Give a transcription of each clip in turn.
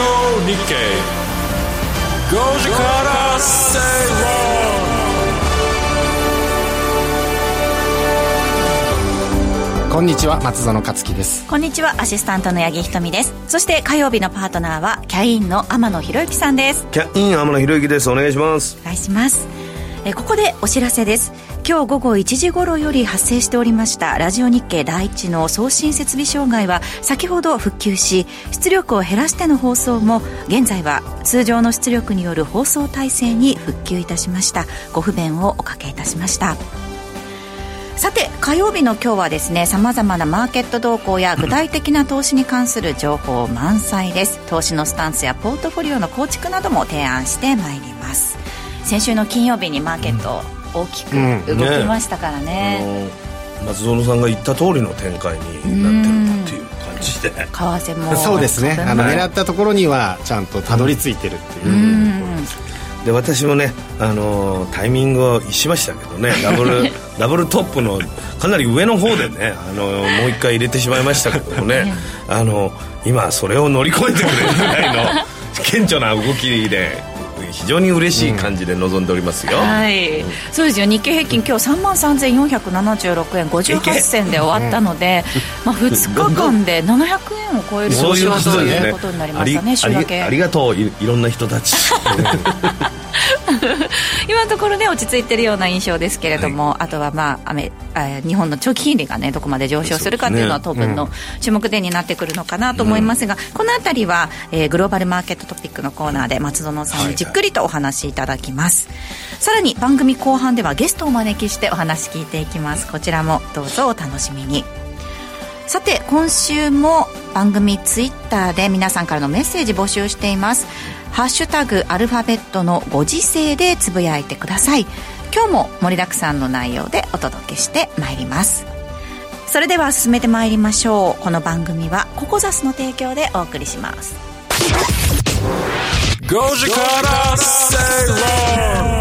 オ日経5時から正論こんにちは松園克樹ですこんにちはアシスタントの八木ひとみですそして火曜日のパートナーはキャインの天野博之さんですキャイン天野博之ですお願いしますお願いしますえここでお知らせです。今日午後1時頃より発生しておりましたラジオ日経第一の送信設備障害は先ほど復旧し出力を減らしての放送も現在は通常の出力による放送体制に復旧いたしました。ご不便をおかけいたしました。さて火曜日の今日はですねさまざまなマーケット動向や具体的な投資に関する情報満載です。投資のスタンスやポートフォリオの構築なども提案してまいります。先週の金曜日にマーケット、大きく動きましたからね。うんね、松園さんが言った通りの展開になってるんだっていう感じで。為替も。そうですね。あの狙ったところにはちゃんとたどり着いてるっていうところです。で私もね、あのー、タイミングをしましたけどね。ダブルダブルトップのかなり上の方でね、あのー、もう一回入れてしまいましたけどもね、あのー、今それを乗り越えてくれるぐらいの顕著な動きで非常に嬉しい感じで臨んでおりますよ、うん、はい、そうですよ。日経平均今日3万3476円58銭で終わったので、まあ、2日間で700円を超える上昇ということになりましたね週明け。ありがとういろんな人たち 今のところね落ち着いてるような印象ですけれども、はい、あとはまあアメ日本の長期金利がねどこまで上昇するかというのは当分の注目点になってくるのかなと思いますが、うん、この辺りは、えー、グローバルマーケットトピックのコーナーで松園さんにじっくりとお話しいただきます、はいはい、さらに番組後半ではゲストをお招きしてお話聞いていきます。こちらもどうぞお楽しみに。さて今週も番組ツイッターで皆さんからのメッセージ募集していますハッシュタグアルファベットのご時世でつぶやいてください。今日も盛りだくさんの内容でお届けしてまいります。それでは進めてまいりましょう。この番組はココザスの提供でお送りします。5時から正論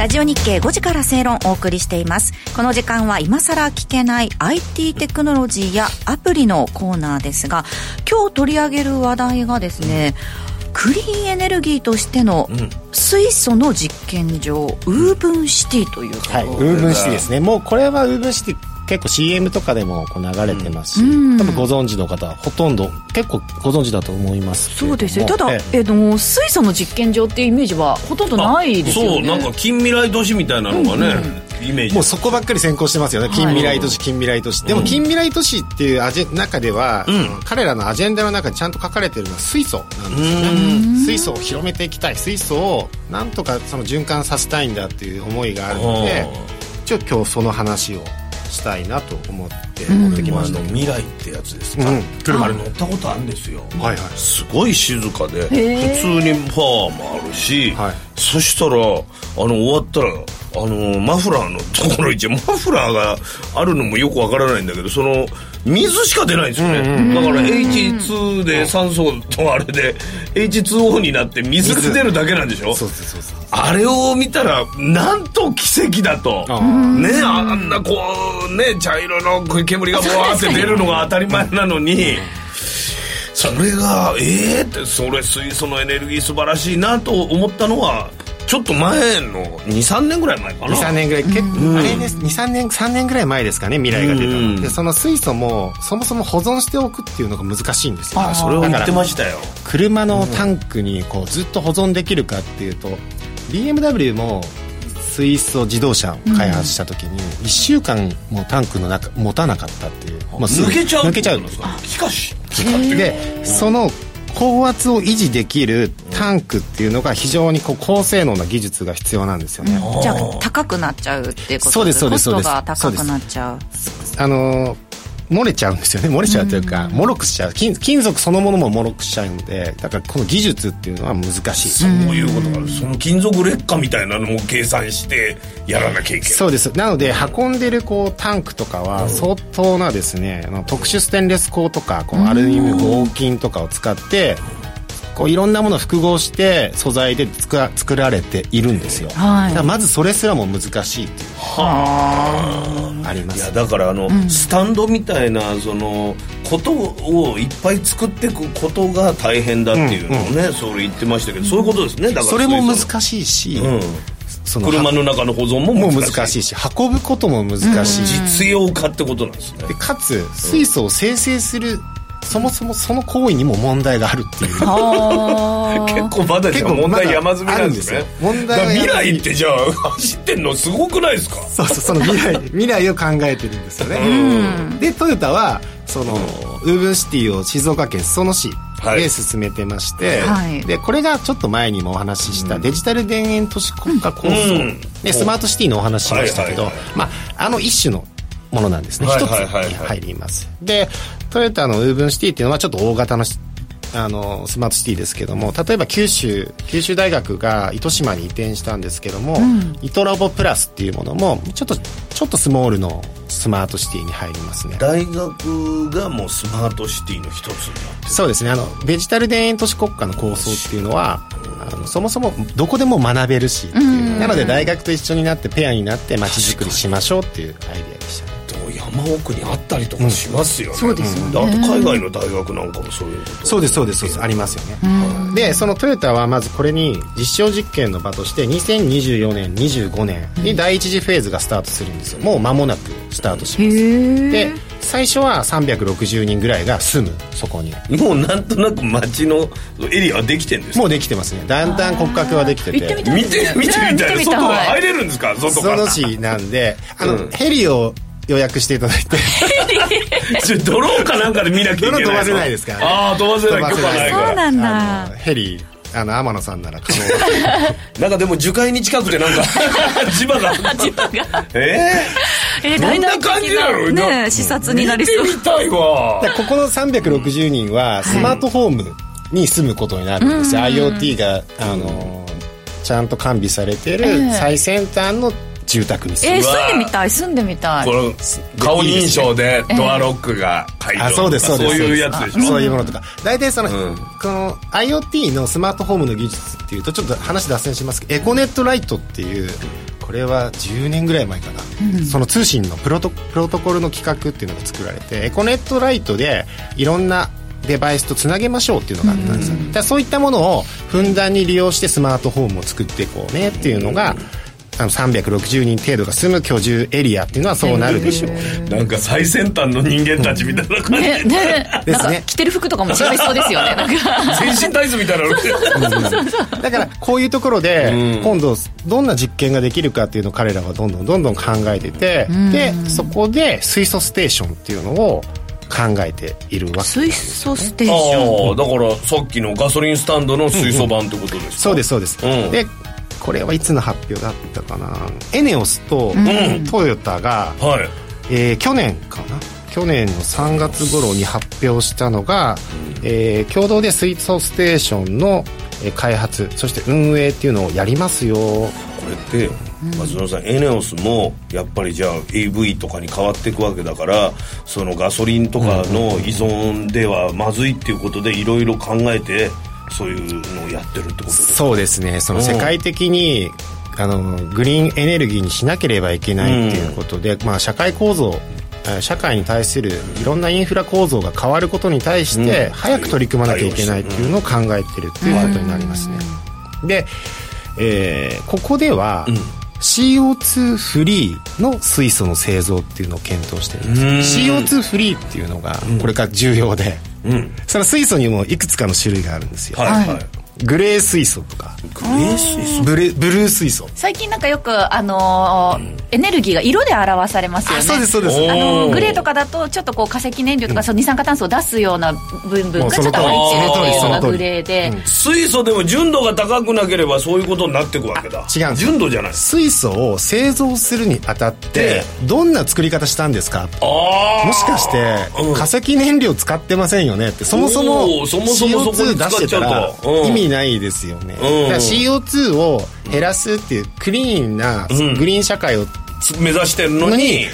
ラジオ日経5時から誠論お送りしています。この時間は今さら聞けない IT テクノロジーやアプリのコーナーですが今日取り上げる話題がですねクリーンエネルギーとしての水素の実験場、ウーブンシティというはい、ウーブンシティですね。もうこれはウーブンシティ結構 CM とかでもこう流れてますし、うん、多分ご存知の方ほとんど結構ご存知だと思いますそうですね。ただ、ええ。の水素の実験場っていうイメージはほとんどないですよね。そうなんか近未来都市みたいなのがね、うん。うん、イメージ。もうそこばっかり先行してますよね。近未来都市、近未来都市。でも近未来都市っていうアジェ中では、うん、彼らのアジェンダの中にちゃんと書かれてるのは水素なんですよね。水素を広めていきたい。水素をなんとかその循環させたいんだっていう思いがあるのでちょっと今日その話をしたいなと思って持ってきました、うん、未来ってやつですか、うん、あれ乗ったことあるんですよ、はいはい、すごい静かで普通にパワーもあるし、はい、そしたらあの終わったらあのマフラーのところ一応マフラーがあるのもよくわからないんだけどその水しか出ないんですよね、うんうん、だから H2 で酸素とあれで H2O になって水が出るだけなんでしょ？そうそうそうあれを見たらなんと奇跡だと。ねあんなこうね茶色の煙がボワーって出るのが当たり前なのに。それがええー、ってそれ水素のエネルギー素晴らしいなと思ったのはちょっと前の23年ぐらい前かな。23年ぐらい結構、あれです。23年3年ぐらい前ですかね未来が出たの。でその水素もそもそも保存しておくっていうのが難しいんですよ。あそれを言ってましたよ。車のタンクにこうずっと保存できるかっていうと BMW も水素自動車を開発した時に1週間もタンクの中持たなかったっていう、まあ、抜けちゃう抜けちゃう。んですか気化しでその高圧を維持できるタンクっていうのが非常にこう高性能な技術が必要なんですよね、じゃあ高くなっちゃうっていうことですそうですそうです。コストが高くなっちゃう。あの漏れちゃうんですよね。漏れちゃうというか、もろくしちゃう。金金属そのものももろくしちゃうのでだからこの技術っていうのは難しい。そういうことがその金属劣化みたいなのも計算してやらなきゃいけない。そうです。なので運んでるこうタンクとかは相当なですね、特殊ステンレス鋼とかこのアルミニウム合金とかを使ってこういろんなものを複合して素材で作られているんですよ、はい、まずそれすらも難しいっていうはあ。ります。いやだからあの、うん、スタンドみたいなそのことをいっぱい作っていくことが大変だっていうのをね、うんうん、それ言ってましたけどそういうことですね。だからそれも難しいし、うん。その車の中の保存も難しい。難しいし運ぶことも難しい。実用化ってことなんですね。でかつ水素を生成するそもそもその行為にも問題があるっていう。結構まだじゃ問題山積みなんですね。問題未来ってじゃあ走ってんのすごくないですか？そうそうその未来 未来を考えてるんですよね。でトヨタはその、ウーブンシティを静岡県裾野市で進めてまして、はい、でこれがちょっと前にもお話ししたデジタル田園都市国家構想、うん、でスマートシティのお話しましたけど、まあ、あの一種のものなんですね。一、つに入ります、でトヨタのウーブンシティっていうのはちょっと大型のあのスマートシティですけども例えば九州九州大学が糸島に移転したんですけども、うん、糸ラボプラスっていうものもちょっとちょっとスモールのスマートシティに入りますね。大学がもうスマートシティの一つになってそうですね。あのデジタル田園都市国家の構想っていうのはあのそもそもどこでも学べるしなので大学と一緒になってペアになって街づくりしましょうっていうアイデアでした山奥にあったりとかしますよね、うん、そうですよね、あと海外の大学なんかもそういうこと。そうですそうです。そうですありますよね、でそのトヨタはまずこれに実証実験の場として2024年25年に第一次フェーズがスタートするんですよ。もう間もなくスタートします。で最初は360人ぐらいが住むそこに。もうなんとなく街のエリアはできてるんですもうできてますね。だんだん骨格はできてて。見て見てみたい。な外は入れるんですか？外から。その市なんであの、うん、ヘリを予約していただいて。ドローンかなんかで見なきゃいけないドローン飛ばせないですから、ね、ああ飛ばせない許可ないそうなんだ。ヘリあの天野さんなら可能 なんかでも樹海に近くてなんか 磁場が。磁場が。えー、えー、どんな感じなの？ね視察になりそう。見てみたいわ。ここの360人はスマートフォームに住むことになるんですよ、はい、IoT があのちゃんと完備されてる最先端の住宅にするえー、住んでみたい住んでみたい。この顔認証でドアロックが解除、えー、あそうですそうです。そういうやつでしょ？そういうものとか。大体その、うん、この IoT のスマートフォームの技術っていうとちょっと話脱線しますけどエコネットライトっていうこれは10年ぐらい前かな、うん、その通信のプロトプロトコルの企画っていうのが作られてエコネットライトでいろんなデバイスとつなげましょうっていうのがあったんですよ、うん、だそういったものをふんだんに利用してスマートフォームを作っていこうねっていうのが、うんあの360人程度が住む居住エリアっていうのはそうなるでしょう。なんか最先端の人間たちみたいな感じ、ねね、ですね。着てる服とかも違いそうですよね。なんか。全身タイツみたいなだからこういうところで今度どんな実験ができるかっていうのを彼らはどんどんどんどん考えててでそこで水素ステーションっていうのを考えているわけ、ね、水素ステーション。だからさっきのガソリンスタンドの水素版ってことですか、うんうん、そうですそうです、うん、でこれはいつの発表だったかな。エネオスとトヨタが、うん、はい。えー、去年かな。去年の3月頃に発表したのが、えー、共同で水素ステーションの開発そして運営っていうのをやりますよ。これって松野さん、エネオスもやっぱりじゃあ AV とかに変わっていくわけだからそのガソリンとかの依存ではまずいっていうことでいろいろ考えてそういうのをやってるってことですか？そうですね。その世界的に、あのグリーンエネルギーにしなければいけないっていうことで、うん、まあ、社会構造社会に対するいろんなインフラ構造が変わることに対して早く取り組まなきゃいけないっていうのを考えてるっていうことになりますね。で、えー、ここでは、うん CO2 フリーの水素の製造っていうのを検討してる。ん。です CO2 フリーっていうのがこれから重要で、うん、その水素にもいくつかの種類があるんですよ、はいはい、グレー水素とか。グレー水素？ブレブルー水素。最近なんかよくあのーうん、エネルギーが色で表されますよね。そうですそうです。あのー、グレーとかだとちょっとこう化石燃料とか、その二酸化炭素を出すような部分がちょっと入ってるっていうようなグレーで、うん、水素でも純度が高くなければそういうことになっていくわけだ。違う純度じゃない。水素を製造するにあたってどんな作り方したんですか？もしかして化石燃料使ってませんよねってそもそも CO2 出してたら意味ないですよね。ね、うん、CO2 を減らすっていうクリーンなグリーン社会を目指してるのに。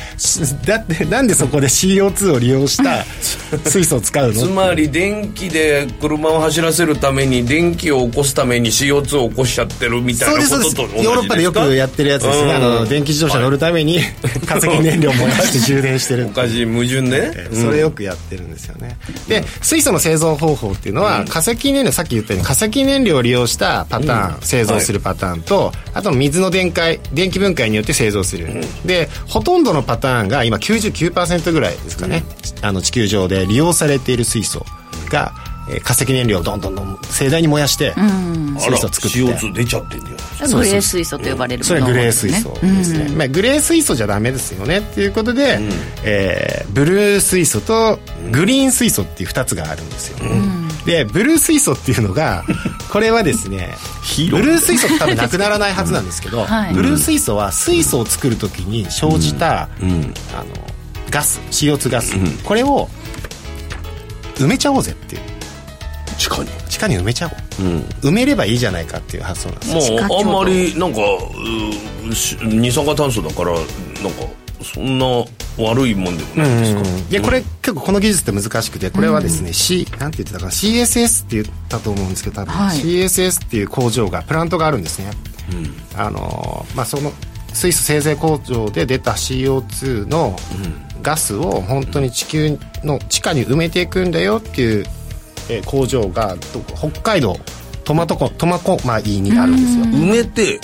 だってなんでそこで CO2 を利用した 水素を使うの？つまり電気で車を走らせるために電気を起こすために CO2 を起こしちゃってるみたいなこととヨーロッパでよくやってるやつですね、うん、あの電気自動車乗るために、はい、化石燃料燃やして充電してるおかしい矛盾ね、それよくやってるんですよね。で水素の製造方法っていうのは、化石燃料さっき言ったように化石燃料を利用したパターン、製造するパターンと、あと水の電解電気分解によって製造する、でほとんどのパターンが今99%ぐらいですかね、あの地球上で利用されている水素が、えー、化石燃料をどんどんどん盛大に燃やして水素を作って。CO2 出ちゃってんだよ。グレー水素と呼ばれるそれはグレー水素ですね、まあ、グレー水素じゃダメですよねっていうことで、うん、えー、ブルー水素とグリーン水素っていう2つがあるんですよ、うんでブルー水素っていうのが これはですねブルー水素って多分なくならないはずなんですけど、はい、ブルー水素は水素を作る時に生じた、うん、あのガス CO2 ガス、うん、これを埋めちゃおうぜっていう。地下に。地下に埋めちゃおう、うん、埋めればいいじゃないかっていう発想なんですよ。あんまりなんか二酸化炭素だからなんかそんな悪いもんでもないですか、うんうん、でこれ結構この技術って難しくてこれはですね、うん、C なんて言ってたかな？CSS って言ったと思うんですけど多分、はい、CSS っていう工場がプラントがあるんですね、うん、あのまあその水素製製工場で出た CO2 のガスを本当に地球の地下に埋めていくんだよっていう、えー、工場が北海道トマトコトマコマイにあるんですよ。埋めて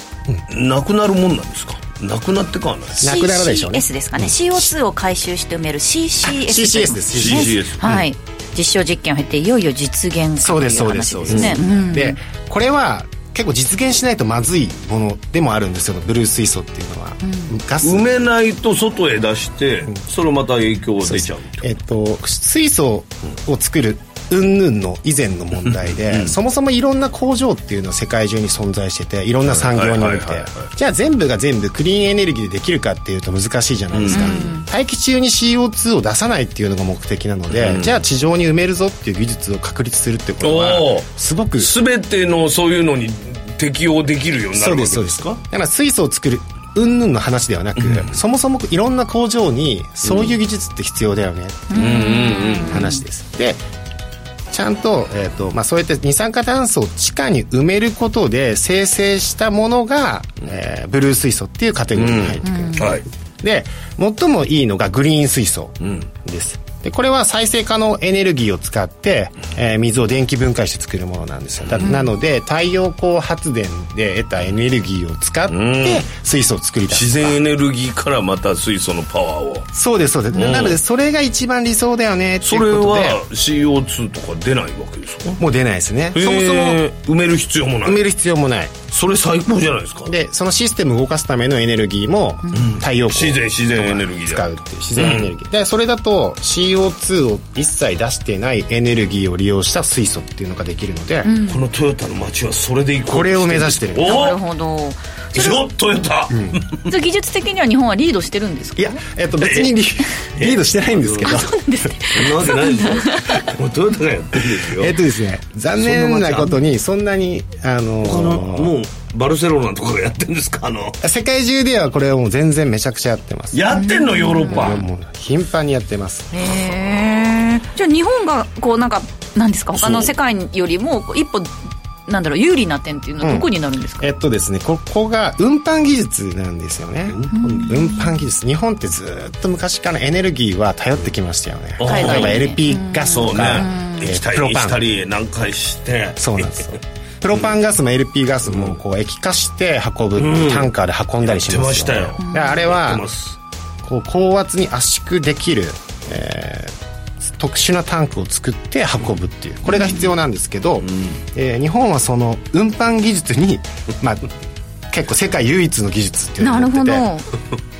なくなるもんなんですか？なくなってかはないなくならないでしょうね。CCS ですかね、うん、CO2 を回収して埋める CCS CCS です CCS はい、実証実験を経ていよいよ実現そうですそうですそうですね、うん、でこれは結構実現しないとまずいものでもあるんですよ。ブルー水素っていうのは、うん、ガス。埋めないと外へ出して、うん、それまた影響出ちゃうえっと水素を作る云々の以前の問題で、うん、そもそもいろんな工場っていうのは世界中に存在してていろんな産業において。じゃあ全部が全部クリーンエネルギーでできるかっていうと難しいじゃないですか、うん、大気中に CO2 を出さないっていうのが目的なので、うん、じゃあ地上に埋めるぞっていう技術を確立するってことはすごく全てのそういうのに適用できるようになるわけですか？そうですだから水素を作るうんぬんの話ではなく、うん、そもそもいろんな工場にそういう技術って必要だよねっていう話です、でちゃんと,、えーとまあ、そうやって二酸化炭素を地下に埋めることで生成したものが、えー、ブルー水素っていうカテゴリーに入ってくる、うん。はい、で最もいいのがグリーン水素です、でこれは再生可能エネルギーを使って、えー、水を電気分解して作るものなんですよ、うん、なので太陽光発電で得たエネルギーを使って水素を作り出す。自然エネルギーからまた水素のパワーを。そうですそうです、なのでそれが一番理想だよねっていうことで。それは CO2 とか出ないわけですか？もう出ないですね。そもそも埋める必要もない。埋める必要もないそれ最高じゃないですか。でそのシステムを動かすためのエネルギーも太陽光自然自然エネルギー使うっていう自然エネルギー、でそれだと CO2 を一切出してないエネルギーを利用した水素っていうのができるので、このトヨタの街はそれでいこうこれを目指してる。なるほど。でしょトヨタ、うん、技術的には日本はリードしてるんですかいや、えっと、別にリリードしてないんですけど。そうなんですね。なわけないですよ もうトヨタがやってるんですよ。えっとですね残念なことにそんなにあのー、もうバルセロナとかがやってんですか？あの。世界中ではこれはもう全然めちゃくちゃやってます。やってんのヨーロッパ。もう頻繁にやってます。へえじゃあ日本がこうなんかなんですか？他の世界よりも一歩なんだろう有利な点っていうのはどこになるんですか、うん、えっとですねここが運搬技術なんですよね、うん、運搬技術。日本ってずっと昔からエネルギーは頼ってきましたよね。例えば LP ガスとか、ね、液体にしたり何回して。そうなんですよプロパンガスも LP ガスもこう液化して運ぶ、うん、タンカーで運んだりしますよ、ね、あれはこう高圧に圧縮できる、えー、特殊なタンクを作って運ぶっていう。これが必要なんですけど、うん、えー、日本はその運搬技術に、まあ、結構世界唯一の技術っていうのを持ってて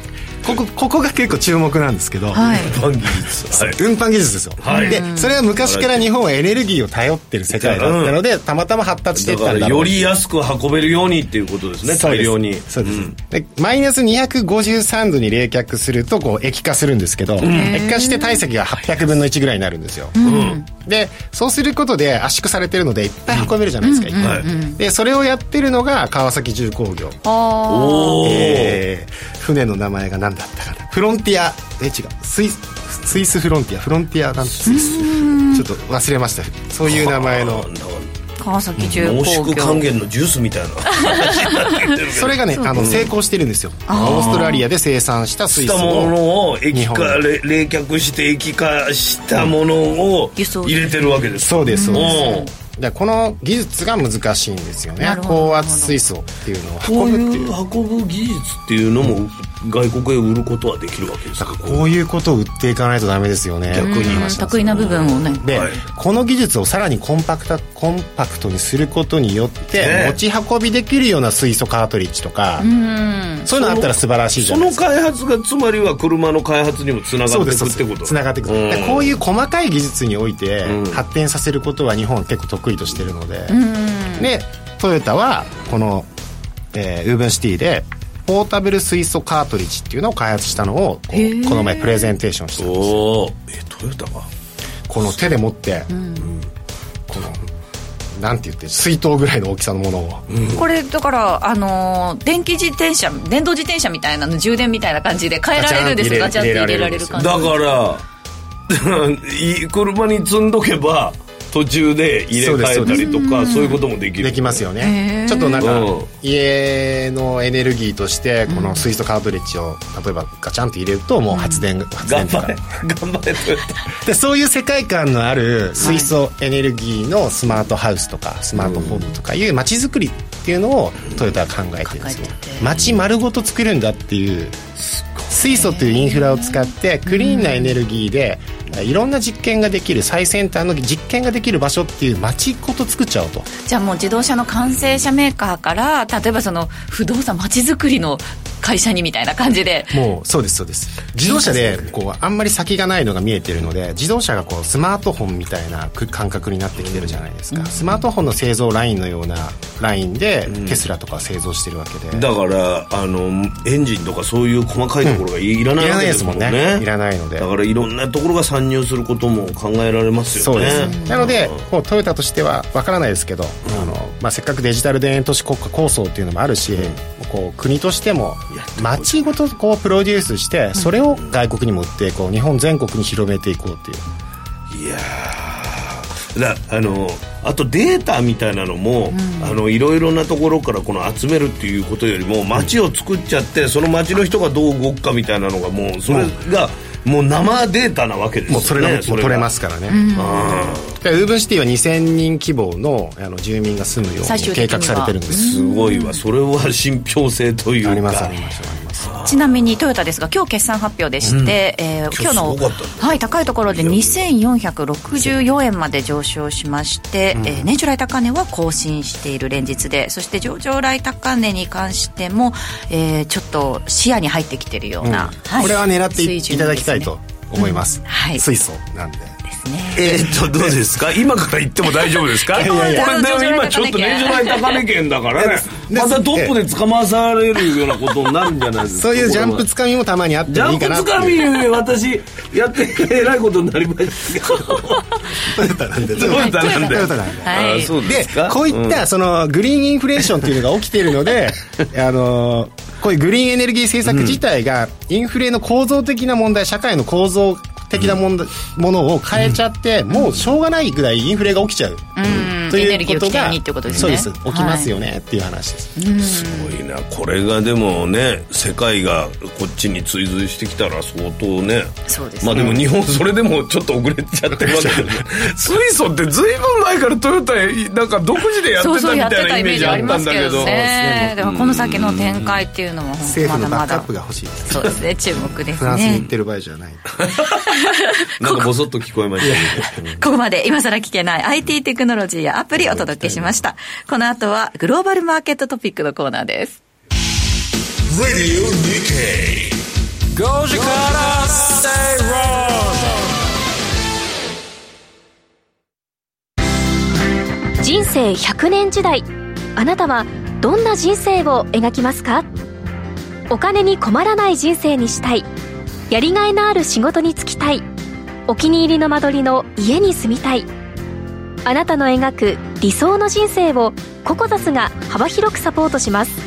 ここここが結構注目なんですけど、はい、運搬技術、はい、運搬技術ですよ、はい、でそれは昔から日本はエネルギーを頼ってる世界だったので、たまたま発達していったんだより安く運べるようにっていうことですね大量に。そうです、うん、でマイナス253度に冷却するとこう液化するんですけど、液化して体積が800分の1ぐらいになるんですよ、うん、でそうすることで圧縮されてるのでいっぱい運べるじゃないですか、うん、でそれをやってるのが川崎重工業。おお、えー、船の名前が何だったかな。フロンティアえ違う。スイスイスフロンティア。フロンティアなんてスイスちょっと忘れました。そういう名前の。川崎重工業。濃縮還元のジュースみたいなそれがねあの成功してるんですよ。オー。ストラリアで生産した水素をものを液化冷却して液化したものを入れてるわけです、そうですそうですでこの技術が難しいんですよね。高圧水素っていうのを運ぶっていう運ぶ技術っていうのも外国へ売ることはできるわけですだか？らこういうことを売っていかないとダメですよね。逆に得意な部分をね。で、はい、この技術をさらにコンパクトコンパクトにすることによって持ち運びできるような水素カートリッジとかそういうのあったら素晴らしいじゃないですか。その開発がつまりは車の開発にもつながっていくってこと？つながっていく。こういう細かい技術において発展させることは日本は結構得意としてるので。でトヨタはこの、えー、ウーブンシティでポータブル水素カートリッジっていうのを開発したのをこの前プレゼンテーションしたんですおえトヨタが？この手で持って、うん、このなんて言って水筒ぐらいの大きさのものを、うん、これだからあのー、電気自転車電動自転車みたいなの充電みたいな感じで変えられるんですガチャって入れられる感じだから 車に積んどけば途中で入れ替えたりとかそういうこともできる。できますよね。ちょっとなんか家のエネルギーとしてこの水素カートリッジを例えばガチャンと入れるともう発電、発電とか。頑張れでそういう世界観のある水素エネルギーのスマートハウスとかスマートフォームとかいう街づくりっていうのをトヨタは考えてるんですよ。街丸ごと作るんだっていう水素というインフラを使ってクリーンなエネルギーでいろんな実験ができる最先端の実験ができる場所っていう街ごと作っちゃおうと。じゃあもう自動車の完成車メーカーから例えばその不動産街づくりの会社にみたいな感じで。もうそうですそうです。自動車でこうあんまり先がないのが見えてるので自動車がこうスマートフォンみたいな感覚になってきてるじゃないですか、うん、スマートフォンの製造ラインのようなラインで、テスラとか製造してるわけで。だからあのエンジンとかそういう細かいところがいらないわけですもんね,、うん、いらないので。だからいろんなところが参入することも考えられますよね。そうです。なのでもうトヨタとしてはわからないですけど、あのまあ、せっかくデジタル田園都市国家構想っていうのもあるし、こう国としても街ごとこうプロデュースしてそれを外国にも売っていこう日本全国に広めていこうっていう。いやだあのあとデータみたいなのも、うん、あのいろいろなところからこの集めるっていうことよりも街を作っちゃってその街の人がどう動くかみたいなのがもうそれが、うんもう生データなわけですねもうそれが。取れますからね、うん、ウーブンシティは2000人規模のあの住民が住むように計画されてるんです。すごいわ。それは信憑性というか。ありますありますちなみにトヨタですが今日決算発表でして、うん、えー、今日のはい、高いところで2464円まで上昇しまして、うん、えー、年中来高値は更新している連日でそして上場来高値に関しても、えー、ちょっと視野に入ってきているような、うん。はい、これは狙っていただきたいと思います、はい、水素なんでえー、っとどうですか？今から言っても大丈夫ですか？いやいやこれでも今ちょっと年中来高値圏だからね。またトップで捕まされるようなことになるんじゃないですか？そういうジャンプつかみもたまにあってもいいかなジャンプつかみ私やってえらいことになりましたけど。トヨタなんでトヨタなんで。トヨタなんで、はい、でこういったそのグリーンインフレーションっていうのが起きているので あのこういうグリーンエネルギー政策自体がインフレの構造的な問題社会の構造的なもん、ものを変えちゃって、もうしょうがないぐらいインフレが起きちゃう。ということが、そうです。起きますよね、っていう話です、すごいな。これがでもね世界がこっちに追随してきたら相当ね。そうですまあでも日本それでもちょっと遅れちゃってるわけで水素ってずいぶん前からトヨタなんか独自でやってたみたいなイメージあったんだけど。ね。でもこの先の展開っていうのも政府のバックアップが欲しいですそうですね。注目ですね。フランスに行ってる場合じゃない。なんかボソッと聞こえました ここまで。今更聞けない。IT テクノロジーやアプリお届けしました。この後はグローバルマーケットトピックのコーナーです。人生100年時代あなたはどんな人生を描きますか？お金に困らない人生にしたいやりがいのある仕事に就きたいお気に入りの間取りの家に住みたいあなたの描く理想の人生をココザスが幅広くサポートします。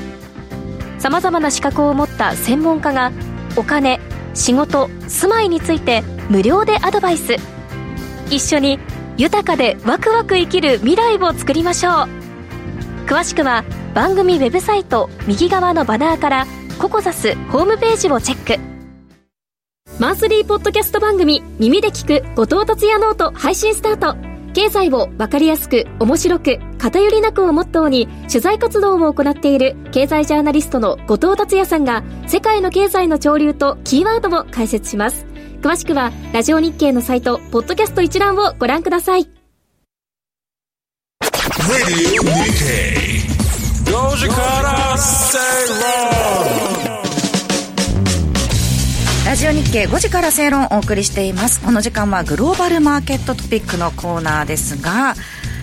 さまざまな資格を持った専門家がお金仕事住まいについて無料でアドバイス。一緒に豊かでワクワク生きる未来を作りましょう。詳しくは番組ウェブサイト右側のバナーからココザスホームページをチェック。マンスリーポッドキャスト番組耳で聞く後藤達也ノート配信スタート。経済を分かりやすく面白く偏りなくをモットーに取材活動を行っている経済ジャーナリストの後藤達也さんが世界の経済の潮流とキーワードを解説します。詳しくはラジオ日経のサイトポッドキャスト一覧をご覧ください。5時から正論ラジオ日経5時から正論をお送りしています。この時間はグローバルマーケットトピックのコーナーですが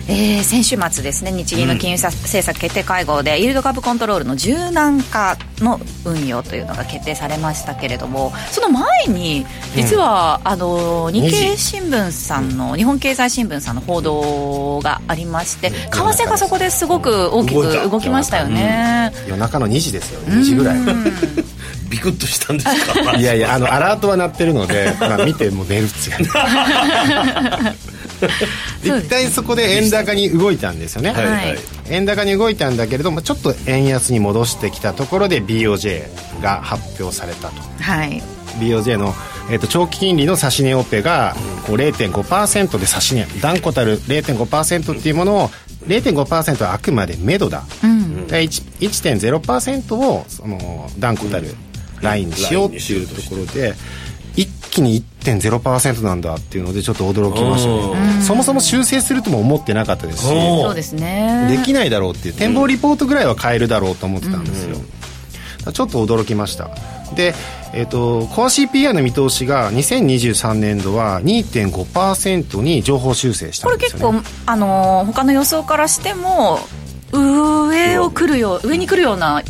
えー、先週末ですね日銀の金融政策決定会合で、イールド株コントロールの柔軟化の運用というのが決定されましたけれどもその前に実は、うん、あの日経新聞さんの日本経済新聞さんの報道がありまして為替がそこですごく大きく動きましたよね、うん、夜中の2時ですよ2時ぐらい。ビクッとしたんですか？いやいやあのアラートは鳴ってるので、まあ、見ても寝るっつう 一体そこで円高に動いたんですよね、はい、円高に動いたんだけれどもちょっと円安に戻してきたところで BOJ が発表されたと、はい、BOJ の、えーと、長期金利の指値オペがこう0.5%で指値断固たる0.5%っていうものを0.5%はあくまで目処だ、うん、1.0%をその断固たるラインにしようっていうところで一気に1.0%なんだっていうのでちょっと驚きましたね。そもそも修正するとも思ってなかったですし。そうですね。できないだろうっていう展望リポートぐらいは変えるだろうと思ってたんですよ、うん、ちょっと驚きました。で、えーと、コア CPI の見通しが2023年度は2.5%に情報修正したんですよ、ね、これ結構、あのー、他の予想からしても上を来るよ上に来るような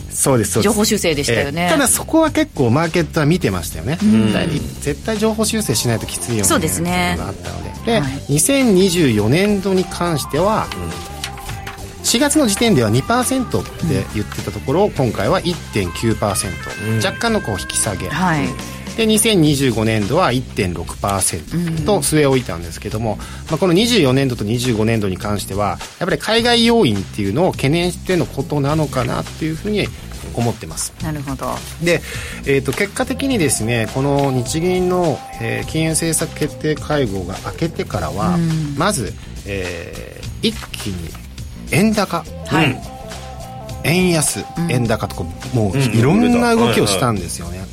情報修正でしたよね、ただそこは結構マーケットは見てましたよね、うん、絶対情報修正しないときついようなそうですね。があったので。で、はい、2024年度に関しては、4月の時点では2%って言ってたところを今回は1.9%、うん、若干のこう引き下げ、はいで2025年度は1.6%と据え置いたんですけども、まあ、この24年度と25年度に関してはやっぱり海外要因っていうのを懸念してのことなのかなっていうふうに思ってます。なるほど。で、えーと、結果的にですねこの日銀の、えー、金融政策決定会合が明けてからは、まず、えー、一気に円高、はい、円安、円高とかもういろんな動きをしたんですよね、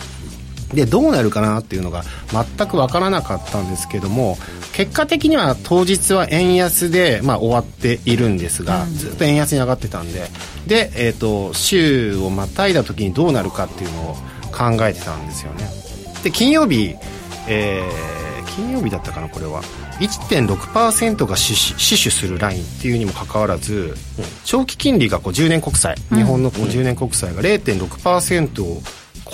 でどうなるかなっていうのが全く分からなかったんですけども結果的には当日は円安で、まあ、終わっているんですが、ずっと円安に上がってたんでで、えーと、週をまたいだ時にどうなるかっていうのを考えてたんですよね。で金曜日、えー、金曜日だったかなこれは。1.6%が死守するラインっていうにもかかわらず長期金利がこう10年国債、日本のこう10年国債が0.6%を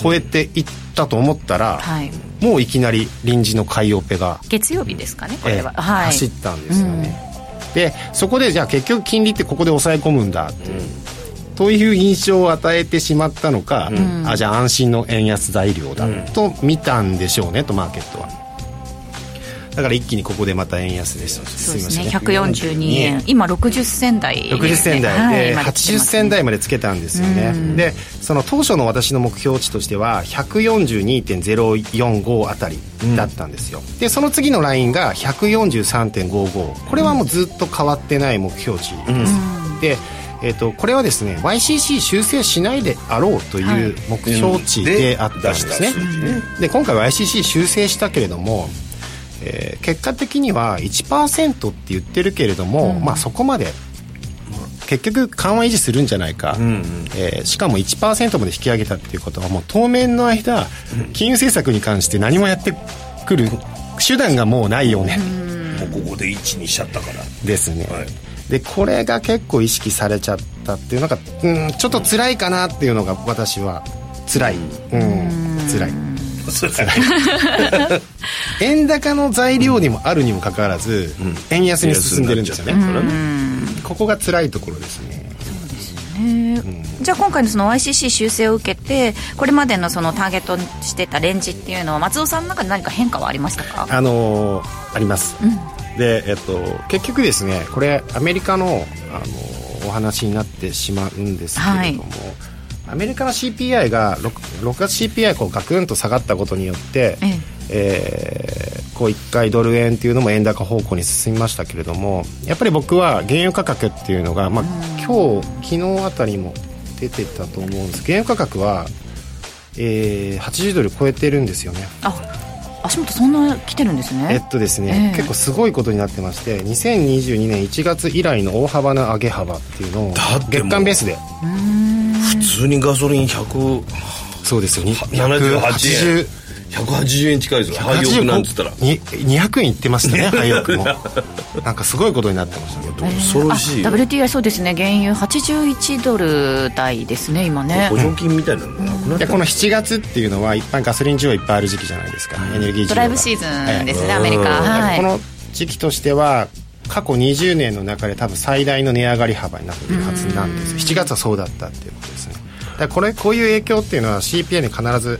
超えていったと思ったら、はい、もういきなり臨時の買いオペが月曜日ですかねこれは、えーはい、走ったんですよね、うん、でそこでじゃあ結局金利ってここで抑え込むんだっていう、うん、という印象を与えてしまったのか、うん、あじゃあ安心の円安材料だと見たんでしょうねとマーケットはだから一気にここでまた円安ですそうですね。142円。今60銭台、ね、60銭台。で、はい、80銭台までつけたんですよね。でその当初の私の目標値としては142.045あたりだったんですよ、うん、でその次のラインが143.55これはもうずっと変わってない目標値です、うん、でえーと、これはですね YCC 修正しないであろうという目標値であったんですね、はい、で今回 YCC 修正したけれどもえー、結果的には1%って言ってるけれども、うん、まあそこまで結局緩和維持するんじゃないか、うんうん、えー、しかも1%まで引き上げたっていうことはもう当面の間金融政策に関して何もやってくる手段がもうないよね、もうここで1にしちゃったから。ですね、はい、でこれが結構意識されちゃったっていうのがうんちょっと辛いかなっていうのが私は辛い。うん。辛い 円高の材料にもあるにもかかわらず、うん、円安に進んでるんですよね、ここが辛いところですね。じゃあ今回のその YCC 修正を受けてこれまでのそのターゲットしてたレンジっていうのは松尾さんの中で何か変化はありましたか？あのー、あります、うん、で、えっと、結局ですねこれアメリカの、あのー、お話になってしまうんですけれども、はいアメリカの CPI が 6, 6月 CPI こうガクンと下がったことによって、ええ。ー、こう1回ドル円っていうのも円高方向に進みましたけれどもやっぱり僕は原油価格っていうのが、まあ、今日昨日あたりも出てたと思うんです。原油価格は、えー、80ドル超えてるんですよね。あ足元そんな来てるんですね。えっとですね、えー、結構すごいことになってまして2022年1月以来の大幅な上げ幅っていうのを月間ベースで普通にガソリン100そうですよ。180円。180円近いですよ。廃屋なんつったら200円いってましたね 廃屋も。なんかすごいことになってましたけど、恐ろしい WTI そうですね。原油81ドル台ですね今ね。補助金みたいなのなくなってこの7月っていうのは一般ガソリン需要いっぱいある時期じゃないですか、エネルギー需要ドライブシーズンですね、アメリカ、はい、この時期としては過去20年の中で多分最大の値上がり幅になっているはずなんです7月はそうだったっていうことですね。だこれこういう影響っていうのは CPI に必ず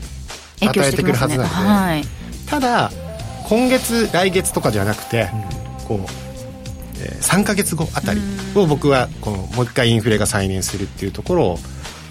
与えてくるはずなので、ね。はい、ただ今月来月とかじゃなくて、こう、えー、3か月後あたりを僕はこのもう一回インフレが再燃するっていうところを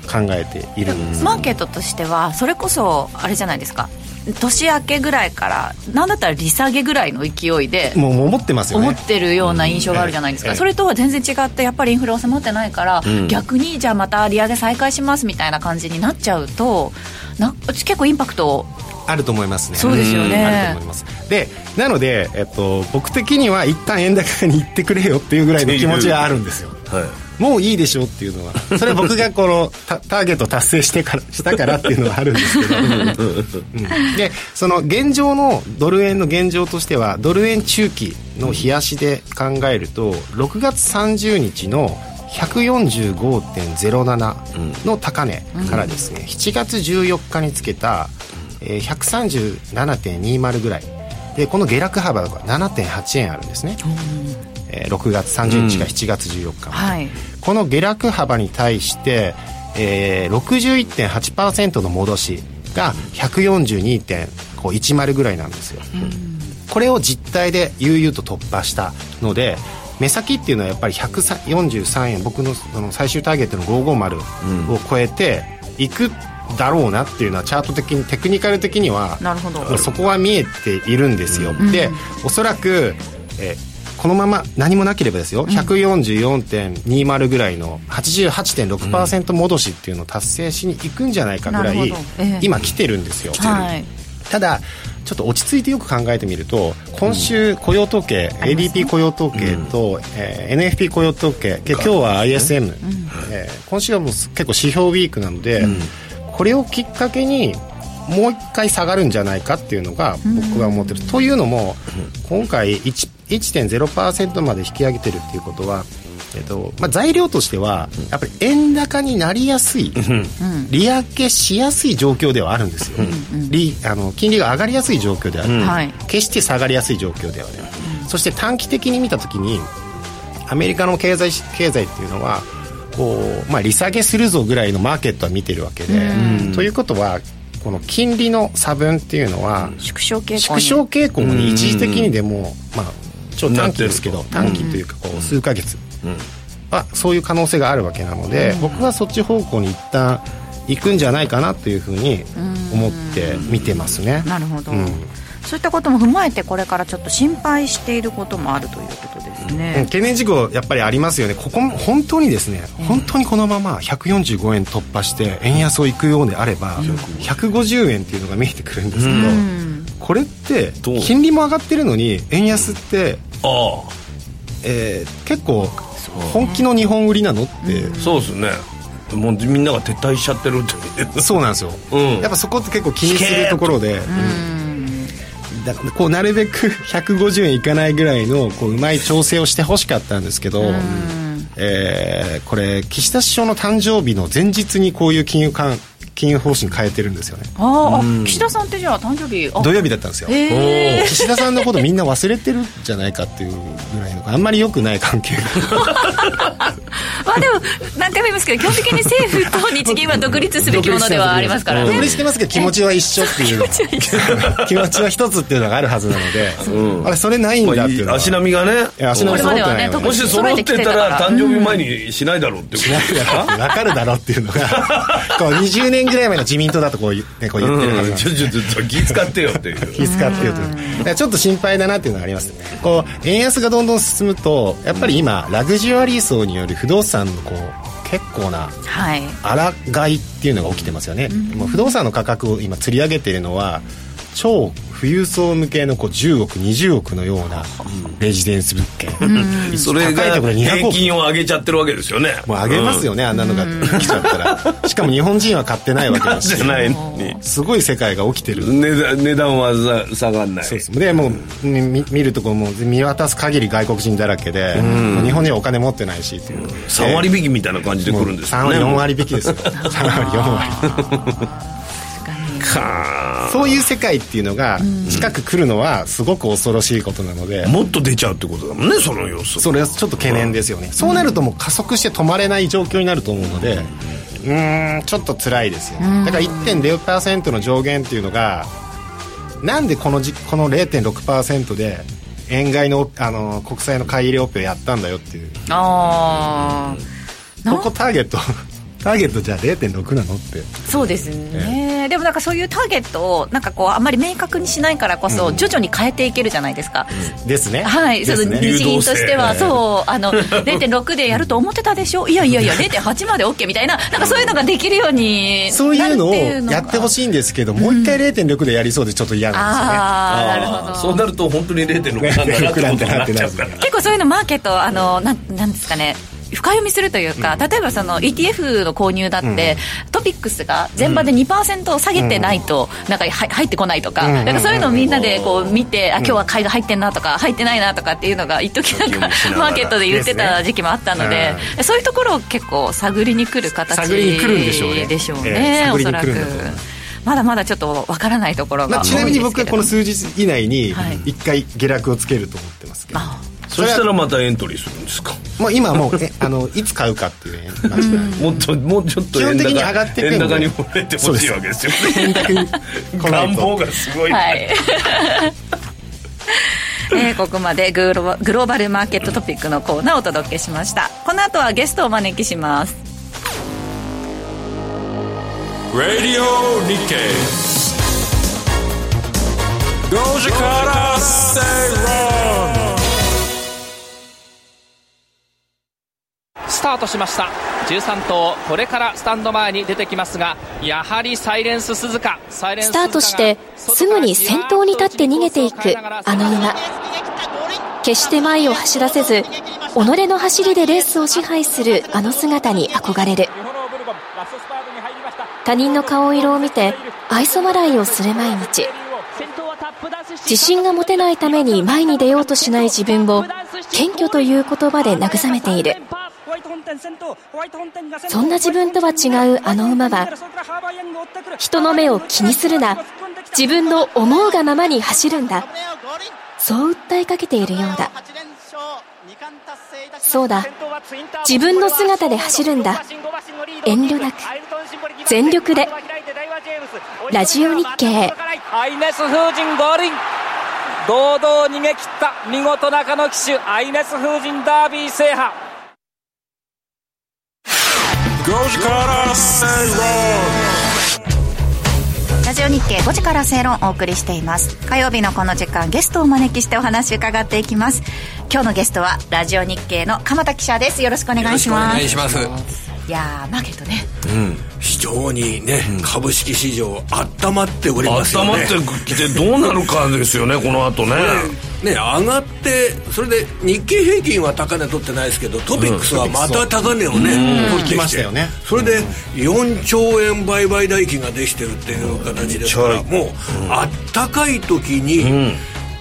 考えているんですマーケットとしてはそれこそあれじゃないですか年明けぐらいからなんだったら利下げぐらいの勢いでもう思ってますよね。思ってるような印象があるじゃないですか、うん、それとは全然違ってやっぱりインフレ収まってないから、うん、逆にじゃあまた利上げ再開しますみたいな感じになっちゃうとな結構インパクトあると思いますね。そうですよね、あると思います。でなので、えっと、僕的には一旦円高に行ってくれよっていうぐらいの気持ちがあるんですよ、はいもういいでしょうっていうのは。それは僕がこのターゲット達成してからしたからっていうのはあるんですけど、うん、でその現状のドル円の現状としてはドル円中期の冷やしで考えると6月30日の145.07の高値からですね、7月14日につけた、えー、137.20ぐらい。でこの下落幅が7.8円あるんですね、えー、6月30日か7月14日、うんはい、この下落幅に対して、えー、61.8%の戻しが142.10ぐらいなんですよ、うん、これを実態で悠々と突破したので目先っていうのはやっぱり143円僕のその最終ターゲットの550を超えていくだろうなっていうのはチャート的にテクニカル的にはなるほど。そこは見えているんですよ、うん、でおそらく、えこのまま何もなければですよ、うん、144.20ぐらいの88.6%戻しっていうのを達成しにいくんじゃないかぐらい、えー、今来てるんですよ、はい、ただちょっと落ち着いてよく考えてみると今週雇用統計、うん、ADP 雇用統計と、うん、えー、NFP 雇用統計今日は ISM、うん。えー、今週はもう結構指標ウィークなので、うん、これをきっかけにもう一回下がるんじゃないかっていうのが僕は思ってる、というのも今回1.0%まで引き上げてるっていうことはえっとまあ、材料としてはやっぱり円高になりやすい、利上げしやすい状況ではあるんですよ、利あの金利が上がりやすい状況である、決して下がりやすい状況ではない、そして短期的に見た時にアメリカの経済経済っていうのはこう、まあ、利下げするぞぐらいのマーケットは見てるわけで、ということはこの金利の差分っていうのは縮小傾向縮小傾向に一時的にでも、まあ、超短期ですけど短期というかこう数か月。はそういう可能性があるわけなので僕はそっち方向に一旦行くんじゃないかなというふうに思って見てますね。なるほど、うん。そういったことも踏まえてこれからちょっと心配していることもあるということですね、懸念事項やっぱりありますよね。ここも本当にですね、本当にこのまま145円突破して円安をいくようであれば、うん、150円っていうのが見えてくるんですけど、うん、これって金利も上がってるのに円安ってああ。えー、結構本気の日本売りなのって、うん、そうですね。もうみんなが撤退しちゃってるって。そうなんですよ、うん、やっぱそこって結構気にするところで、だからこうなるべく 150円いかないぐらいのこううまい調整をしてほしかったんですけど、えー、これ岸田首相の誕生日の前日にこういう金融緩金融方針変えてるんですよね。ああ、岸田さんってじゃあ誕生日土曜日だったんですよ。岸田さんのことみんな忘れてるんじゃないかっていうぐらいのあんまり良くない関係が。まあでも何回も言いますけど基本的に政府と日銀は独立すべきものではありますからね。独立してますけど気持ちは一緒っていう。気持ちは一つっていうのがあるはずなので、うん、あれそれないんだっていうのは、足並みがね足並み揃ってない、ね、もし揃ってたら誕生日前にしないだろうって しないだろう分かるだろうっていうのがこう20年ぐらい前の自民党だとこう,、ね、こう言ってるはずなんでちょちょちょ気使ってよっていう。気使ってよとちょっと心配だなっていうのがありますこう円安がどんどん進むとやっぱり今ラグジュアリー層による不動産のこう結構な抗い。っていうのが起きてますよね、もう不動産の価格を今釣り上げているのは超富裕層向けのこう10億20億のようなレジデンス物件、うん、それが平均を上げちゃってるわけですよね。もう上げますよね、うん、あんなのが来ちゃったら。しかも日本人は買ってないわけだし。すごい世界が起きてる。値段値段は下がんない。そうですでもう見見るとこも見渡す限り外国人だらけで、日本にはお金持ってないしっていう。3割引きみたいな感じで来るんですよね。3割4割引きですよ。3割4割そういう世界っていうのが近く来るのはすごく恐ろしいことなので、もっと出ちゃうってことだもんねその様子。それはちょっと懸念ですよね、そうなるともう加速して止まれない状況になると思うのでうん。ちょっと辛いですよね。だから1.0%の上限っていうのがなんでこのじこの0.6%で円買いのあの国債の買い入れオペをやったんだよっていう。ああここターゲットターゲットじゃあ0.6なの？って。そうですね、えー、でもなんかそういうターゲットをなんかこうあんまり明確にしないからこそ、徐々に変えていけるじゃないですか、うん、ですね。はい、ね、その日銀としては。そう。あの0.6でやると思ってたでしょ？いやいやいや 0.8まで OK みたいな。なんかそういうのができるようにそういうのをやってほしいんですけど、もう一回0.6でやりそうでちょっと嫌なんですよね、ああなるほど。そうなると本当に0.6なんだなってなって結構そういうのマーケットあのなんなんですかね深読みするというか、例えばその ETF の購入だって、トピックスが前場で2%下げてないと、なんか入ってこないとか、なんかそういうのをみんなでこう見て、あ今日は買いが入ってんなとか、入ってないなとかっていうのが、一時なんかマーケットで言ってた時期もあったので、そういうところを結構探りにくる形探りに来るんでしょうね、でしょうねおそらく。まだまだちょっとわからないところが、まあ、ちなみに僕はこの数日以内に1回下落をつけると思ってますけど、そしたらまたエントリーするんですか？もう今もうえあのいつ買うかっていうもっともうちょっと円高に上がって円高に惚れてほしいわけですよね。円高に願望がすごい、はい、えー、ここまでグログローバルマーケットトピックのコーナーをお届けしました。この後はゲストをお招きします。Radio Nikkei 5時から正論スタートしました。13頭これからスタンド前に出てきますがやはりサイレンス鈴鹿。スタートしてすぐに先頭に立って逃げていくあの馬。決して前を走らせず己の走りでレースを支配するあの姿に憧れる。他人の顔色を見て愛想笑いをする毎日。自信が持てないために前に出ようとしない自分を謙虚という言葉で慰めている。そんな自分とは違うあの馬は人の目を気にするな。自分の思うがままに走るんだ。そう訴えかけているようだ。そうだ。自分の姿で走るんだ。遠慮なく。全力で。ラジオ日経。アイネス風神五輪。堂々逃げ切った見事中野騎手アイネス風神ダービー制覇。時から正論ラジオ日経5時から正論をお送りしています。火曜日のこの時間ゲストをお招きしてお話伺っていきます。今日のゲストはラジオ日経の鎌田記者です。よろしくお願いします。お願いします。いやマーケットね、うん、非常にね、うん、株式市場温まっておりますよね。温まってきてどうなるかですよねこの後ねね上がってそれで日経平均は高値取ってないですけどトピックスはまた高値をね、取ってきましたよね。それで4兆円売買代金ができてるっていう形ですからもうあったかい時に、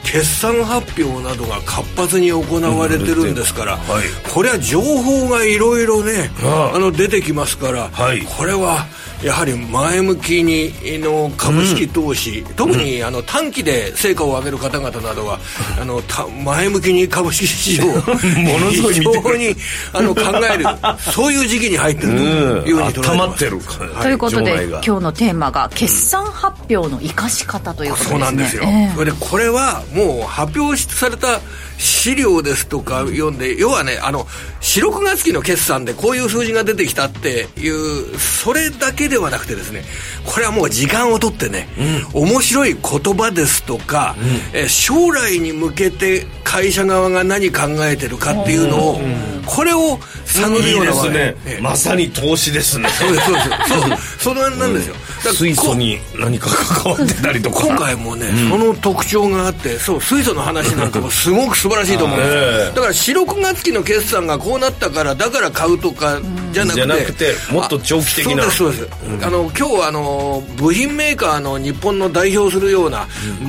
決算発表などが活発に行われてるんですから、はい、これは情報がいろいろね、あの出てきますから、はい、これはやはり前向きにの株式投資、うん、特にあの短期で成果を上げる方々などは、あの前向きに株式市場を ものすごい非常にあの考える そういう時期に入ってるというふうに捉えてます。てる、はい、ということで今日のテーマが決算発表の生かし方ということですね。そうなんですよ。えー、それでこれはもう発表された資料ですとか読んで、要はね、あの、四六月期の決算でこういう数字が出てきたっていう、それだけではなくてですね、これはもう時間をとってね、うん、面白い言葉ですとか、うん、え将来に向けて会社側が何考えてるかっていうのを、これを探るような、いいね、まさに投資ですね。そうです、そうです。そう、それなんですよ。水素に何か関わってたりとか。今回もね、その特徴があって、そう、水素の話なんかもすごく素晴らしいと思うんです だから四六月期の決算がこうなったからだから買うとかじゃなくて,、じゃなくてもっと長期的な。そうですそうです、うん、あの今日あの部品メーカーの日本の代表するような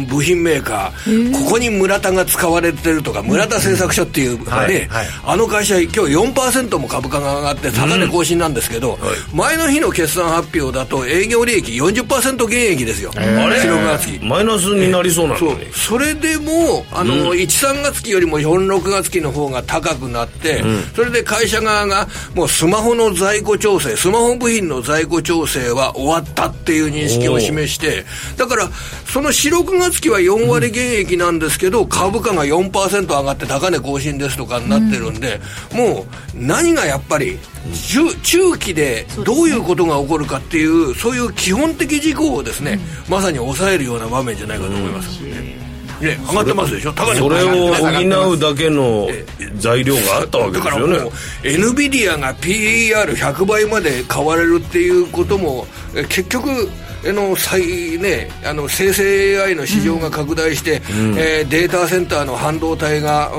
部品メーカー、ここに村田が使われてるとか村田製作所っていう、ね、はいはい、あの会社今日4%も株価が上がって高値更新なんですけど、うん、前の日の決算発表だと営業利益40%減益ですよ、えー、四六月期。マイナスになりそうなのに。それでもあの、うん、13月期よりも4、6月期の方が高くなって、うん、それで会社側が、もうスマホの在庫調整、スマホ部品の在庫調整は終わったっていう認識を示して、だから、その4、6月期は4割減益なんですけど、株価が4%上がって高値更新ですとかになってるんで、もう何がやっぱり中、中期でどういうことが起こるかっていう、そういう基本的事項をですね、まさに抑えるような場面じゃないかと思います。ね、上がってますでしょ？高値それを補うだけの材料があったわけですよね。だからもう NVIDIA が PER100 倍まで買われるっていうことも結局あの最ね、あの生成 AI の市場が拡大して、うん、えー、データセンターの半導体が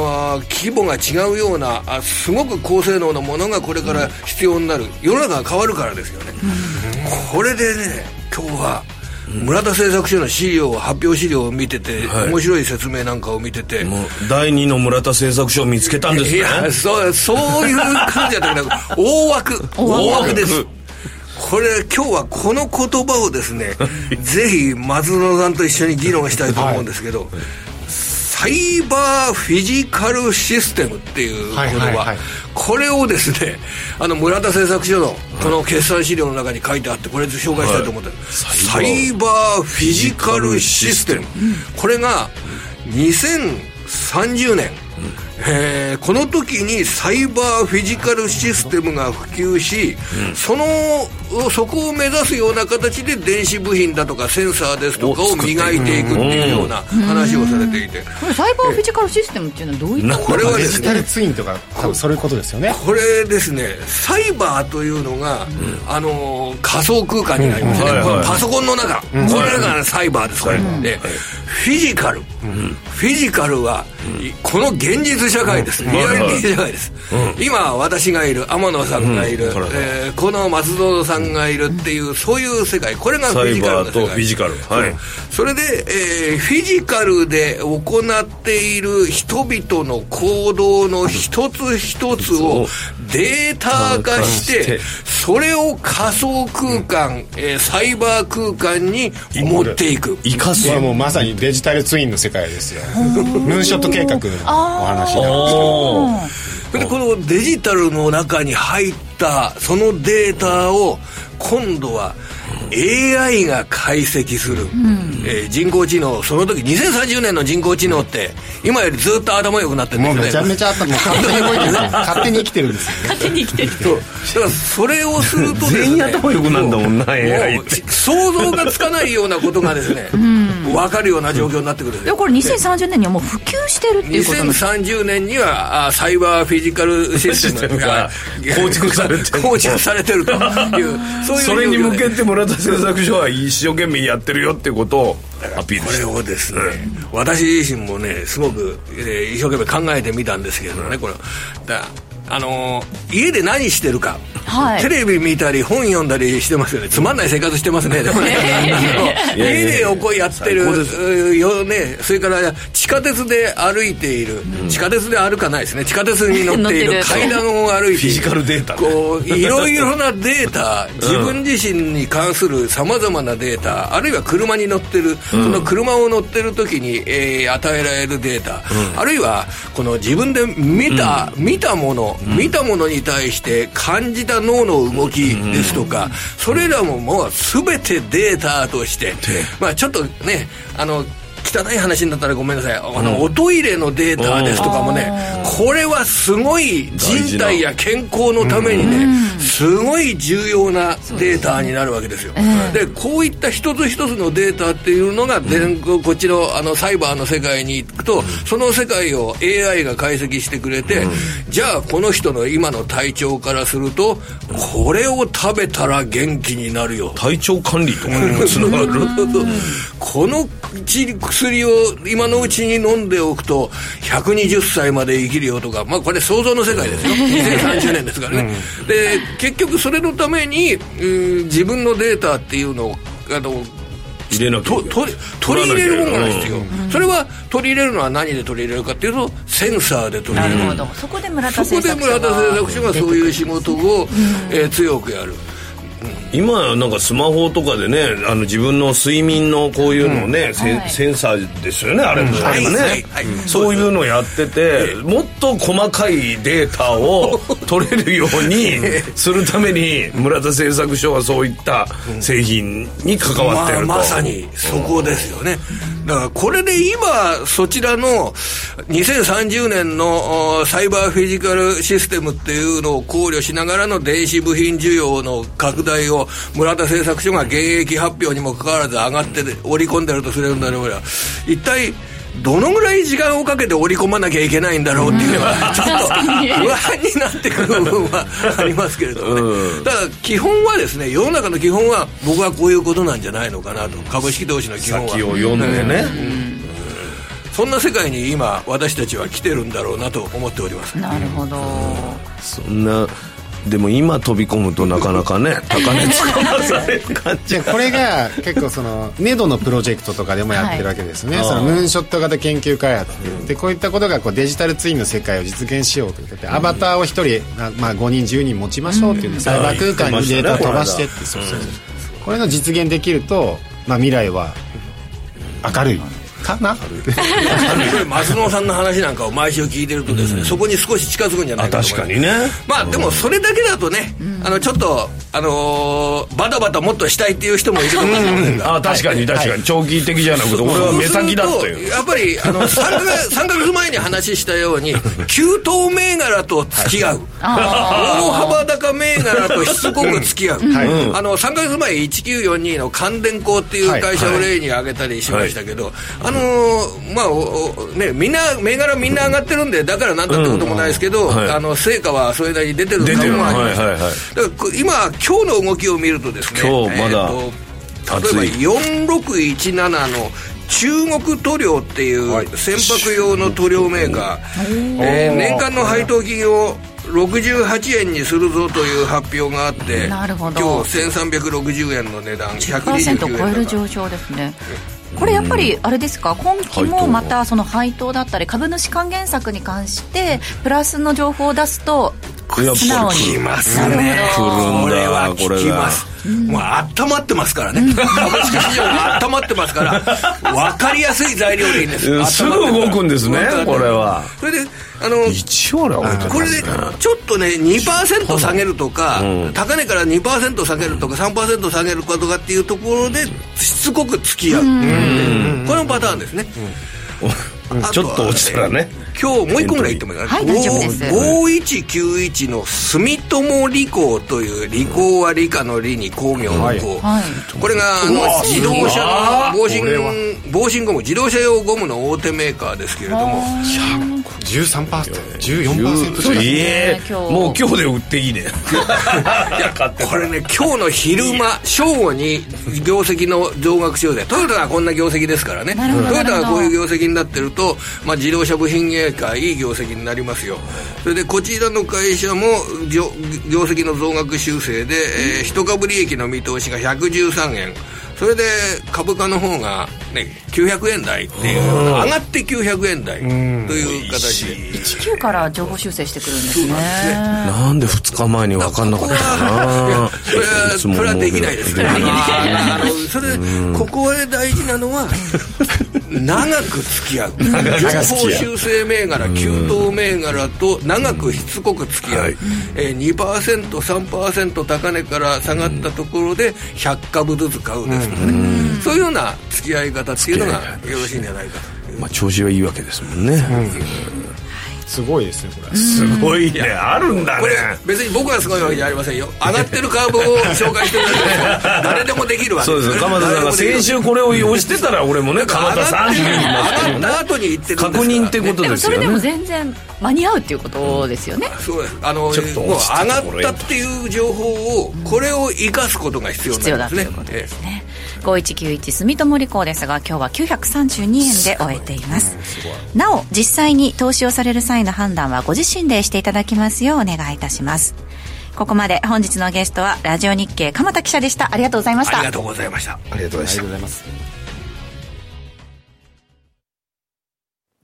規模が違うようなあすごく高性能なものがこれから必要になる。世の中が変わるからですよね、うん、これでね今日は村田製作所の資料発表資料を見てて、はい、面白い説明なんかを見てて。第二の村田製作所を見つけたんですね。いやそうそういう感じだったけど大枠。大枠です。これ今日はこの言葉をですねぜひ松野さんと一緒に議論したいと思うんですけど、はいサイバーフィジカルシステムっていう言葉、これをですねあの村田製作所のこの決算資料の中に書いてあってこれ紹介したいと思って、はい、サイバーフィジカルシステム、これが2030年、えー、この時にサイバーフィジカルシステムが普及し、うん、そのそこを目指すような形で電子部品だとかセンサーですとかを磨いていくっていうような話をされていて。これサイバーフィジカルシステムっていうのはどういったこれはですねデジタルツインとか多分そういうことですよね。これですねサイバーというのが、うん、あの仮想空間になりますね、うん。パソコンの中、うん、これがサイバーです。これ、でフィジカル、フィジカルは、この現実社会です、リアリティ社会です、今私がいる天野さんがいる、えー、この松園さんがいるっていうそういう世界。これがフィジカルの世界。フィジカル。はい。それで、えー、フィジカルで行っている人々の行動の一つ一つをデータ化してそれを仮想空間、えー、サイバー空間に持っていく。生かす。はもうまさにデジタルツインの世界ですよ。ムーンショット計画のお話なんですけど。でこのデジタルの中に入ったそのデータを今度は AI が解析する、うん、えー、人工知能その時2030年の人工知能って今よりずっと頭良くなってるんですよね。めちゃめちゃ頭 勝手に動いてる勝手に生きてるんですよ、ね、勝手に生きてる。そう。だからそれをするとですね全員頭良くなんだもんな AI って。想像がつかないようなことがですね、うん。分かるような状況になってくるいやこれ2030年にはもう普及してるっていうことなんです。2030年にはあサイバーフィジカルシステムが構築されてる構築されてるというそういうそれに向けて村田製作所は一生懸命やってるよっていうことをアピールこれをですね私自身もねすごく、えー、一生懸命考えてみたんですけどねこれ。だあのー、家で何してるか、はい、テレビ見たり本読んだりしてますよね。つまんない生活してますね。でもね。家でおこやってるよね。それから地下鉄で歩いている、うん、地下鉄で歩かないですね。地下鉄に乗っている。階段を歩いている。フィジカルデータ、ね、こういろいろなデータ。自分自身に関するさまざまなデータ。あるいは車に乗ってる、うん、その車を乗ってる時に、えー、与えられるデータ、うん、あるいはこの自分で見た、見たもの見たものに対して感じた脳の動きですとか、それらももう全てデータとして、まあちょっとねあの汚い話になったらごめんなさい。あの、おトイレのデータですとかもねこれはすごい人体や健康のためにねすごい重要なデータになるわけですよ。でこういった一つ一つのデータっていうのがこっちのあのサイバーの世界に行くとその世界を AI が解析してくれてじゃあこの人の今の体調からするとこれを食べたら元気になるよ。体調管理とかにもつながる。この薬を今のうちに飲んでおくと120歳まで生きるよとか、まあ、これ想像の世界ですよ。2030年ですからね、うん、で結局それのために、うん、自分のデータっていうのをあの入れなきゃ取り取り入れるものが必要、うん、それは取り入れるのは何で取り入れるかっていうとセンサーで取り入れる。なるほど。そこで村田製作所がそういう仕事を、えー、強くやる今なんかスマホとかでねあの自分の睡眠のこういうのね、うん、セはい、センサーですよねあれも、ね、はい。はい、そういうのやっててもっと細かいデータを 取れるようにするために村田製作所はそういった製品に関わってると、まあ、まさにそこですよね、だからこれで今そちらの2030年のサイバーフィジカルシステムっていうのを考慮しながらの電子部品需要の拡大を村田製作所が現役発表にもかかわらず上がって織り込んでるとするんだろうが一体どのぐらい時間をかけて織り込まなきゃいけないんだろうっていうのは ちょっと不安になってくる部分はありますけれどもね、うん、ただ基本はですね世の中の基本は僕はこういうことなんじゃないのかなと。株式投資の基本は。先を読んでね、うん。そんな世界に今私たちは来てるんだろうなと思っております。なるほど、そんなでも今飛び込むとなかなかね高値つかまされる感じこれが結構そのネドのプロジェクトとかでもやってるわけですね、はい、そのムーンショット型研究開発でこういったことがこうデジタルツインの世界を実現しようということで、アバターを1人、まあ、5人10人持ちましょうっていうのサイバー空間にデータを飛ばしてってそうそうこれの実現できると、まあ、未来は明るいかな？松野さんの話なんかを毎週聞いてるとですね、うん、そこに少し近づくんじゃないかと確かにね。まあでもそれだけだとね、うん、あのちょっとあのー、バタバタもっとしたいっていう人もいるかもしれません。が、あ確かに確かに、はい、長期的じゃなくて俺は目先だっていうやっぱりあの 3, か月3か月前に話したように急騰銘柄と付き合う、大幅高銘柄としつこく付き合う、はい、あの3か月前1942の関電工っていう会社を例に挙げたりしましたけど、はい、あのー、まあねみんな銘柄みんな上がってるんでだからなんだってこともないですけど、うんはい、あの成果はそれなりに出てるのもあります、はいはいはい、だから今今日の動きを見るとですね今日まだ、えー、例えば4617の中国塗料っていう船舶用の塗料メーカー、えー、年間の配当金を68円にするぞという発表があってなるほど今日1360円の値段129円超える上昇ですねこれやっぱりあれですか？今期もまたその配当だったり株主還元策に関してプラスの情報を出すと素直に。来ますね。これは。聞きます。もう温まってますからね。株式市場が温まってますから。分 かりやすい材料でいいんです。すぐ動くんですねこれは。それであの一応これでちょっとね2%下げるとか、うん、高値から2%下げるとか3%下げるかとかっていうところでしつこく付き合うこのパターンですね、ちょっと落ちたらね今日もう一個ぐらい言ってもいいかな、はい、大丈夫です。5191の住友理工という理工は理科の理に工業の工、はい、これがあの自動車の防振防振ゴム自動車用ゴムの大手メーカーですけれども。13%14% ええもう今日で売っていいね。いやこれね今日の昼間正午に業績の増額修正トヨタがこんな業績ですからね。トヨタがこういう業績になってると、まあ、自動車部品メーカーいい業績になりますよ。それでこちらの会社も業績の増額修正で、えー、一株利益の見通しが113円。それで株価の方が、ね、900円台っていう上がって900円台という形で。19から情報修正してくるんですね。なんで2日前に分かんなかったかな。それはそれはできないです。ねあのそれここで大事なのは長く付き合う。情報修正銘柄急騰銘柄と長くしつこく付き合う、えー、2%3% 高値から下がったところで100株ずつ買うですとかねそういうような付き合い方っていうのがよろしいんじゃないかとまあ調子はいいわけですもんね、すごいですねこれ。すごいね。あるんだね。これ別に僕がすごいわけじゃありませんよ。上がってるカーブを紹介してるだけです誰でもできるわけです。そうです鎌田さんが先週これを押してたら俺もね鎌田さん上がった後に言ってる確認ってことですよね。それでも全然間に合うっていうことですよね、そうです。あのもう上がったっていう情報をこれを生かすことが必要なんですね。必要だということですね、5191住友理工ですが今日は932円で終えています。なお実際に投資をされる際の判断はご自身でしていただきますようお願いいたします。ここまで本日のゲストはラジオ日経鎌田記者でした。ありがとうございました。ありがとうございました。ありがとうございます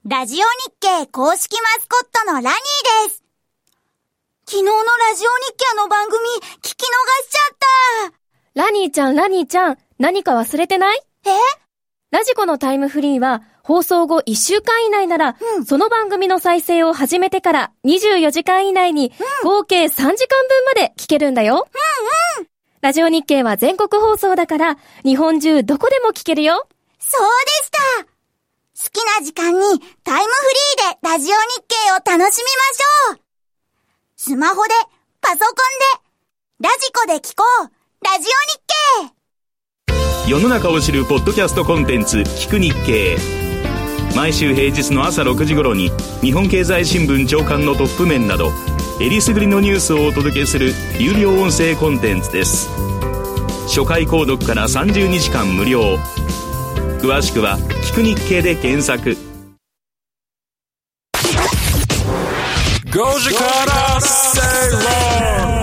ラジオ日経公式マスコットのラニーです。昨日のラジオ日経の番組聞き逃しちゃった。ラニーちゃん、ラニーちゃん、何か忘れてない？え？ラジコのタイムフリーは、放送後1週間以内なら、うん、その番組の再生を始めてから24時間以内に、合計3時間分まで聞けるんだよ。うんうん。ラジオ日経は全国放送だから、日本中どこでも聞けるよ。そうでした。好きな時間にタイムフリーでラジオ日経を楽しみましょう。スマホで、パソコンで、ラジコで聞こう。ラジオ日経世の中を知るポッドキャストコンテンツ聞く日経。毎週平日の朝6時頃に日本経済新聞長官のトップ面などえりすぐりのニュースをお届けする有料音声コンテンツです。初回購読から30日間無料。詳しくは「聞く日経」で検索。5時から正論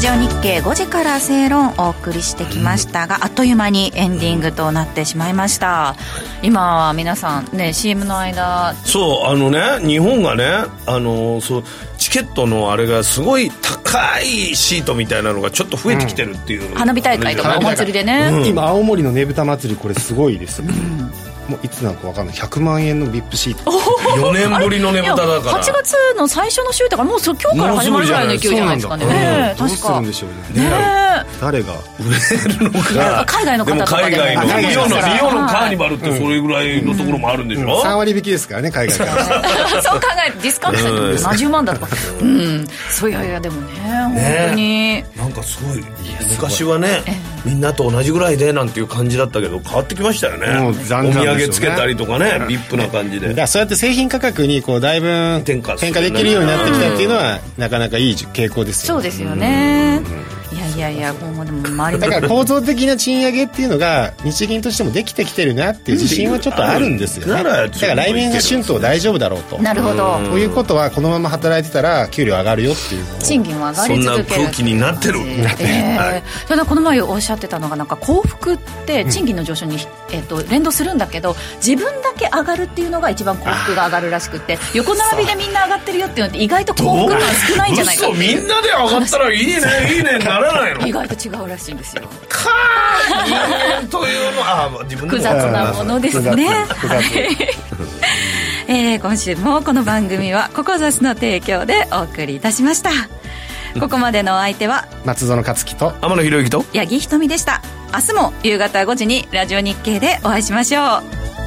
ジオ日経5時から正論お送りしてきましたが、あっという間にエンディングとなってしまいました。今は皆さんね CM の間。そうあのね日本がねあのそうチケットのあれがすごい高いシートみたいなのがちょっと増えてきてるっていう、うん、花火大会とかお祭りでね、うん、今青森のねぶた祭りこれすごいです。よ、うんもういつなのか分かんない。100万円の VIP シート。4年ぶりのねぶただから。8月の最初の週だからもう今日から始まるぐらいの勢いじゃないですかね。ねどうするんでしょうね。ね誰が売れるのか。海外の方とかでも海外の。リオのリオのカーニバルってそれぐらいのところもあるんでしょ、う3割引きですからね海外から。そう考えるディスカウントして何十万だとか。うん。そういやいやでもね本当に。なんかすごい昔はねみんなと同じぐらいでなんていう感じだったけど変わってきましたよね。お土産つけたりとかねビップな感じで。だそうやって製品価格にこうだいぶ転嫁できるようになってきたっていうのはなかなかいい傾向ですよね。そうですよね、いやいやいや今後でも周りだから構造的な賃上げっていうのが日銀としてもできてきてるなっていう自信はちょっとあるんですよね、だから来年が春闘大丈夫だろうと。なるほど。ということはこのまま働いてたら給料上がるよっていう賃金は上がり続ける。そんな空気になってる。なってる、えーはい、ただこの前おっしゃってたのがなんか幸福って賃金の上昇に、えー、と連動するんだけど自分だけ上がるっていうのが一番幸福が上がるらしくて横並びでみんな上がってるよっていうのって意外と幸福感少ないんじゃないかみんなで上がったらいいねいいねならないの意外と違うらしいんですよ。かあとい。うのは自分複雑なものですね。えー、今週もこの番組はココザスの提供でお送りいたしました。ここまでのお相手は松園克樹と天野博之と八木ひとみでした。明日も夕方5時にラジオ日経でお会いしましょう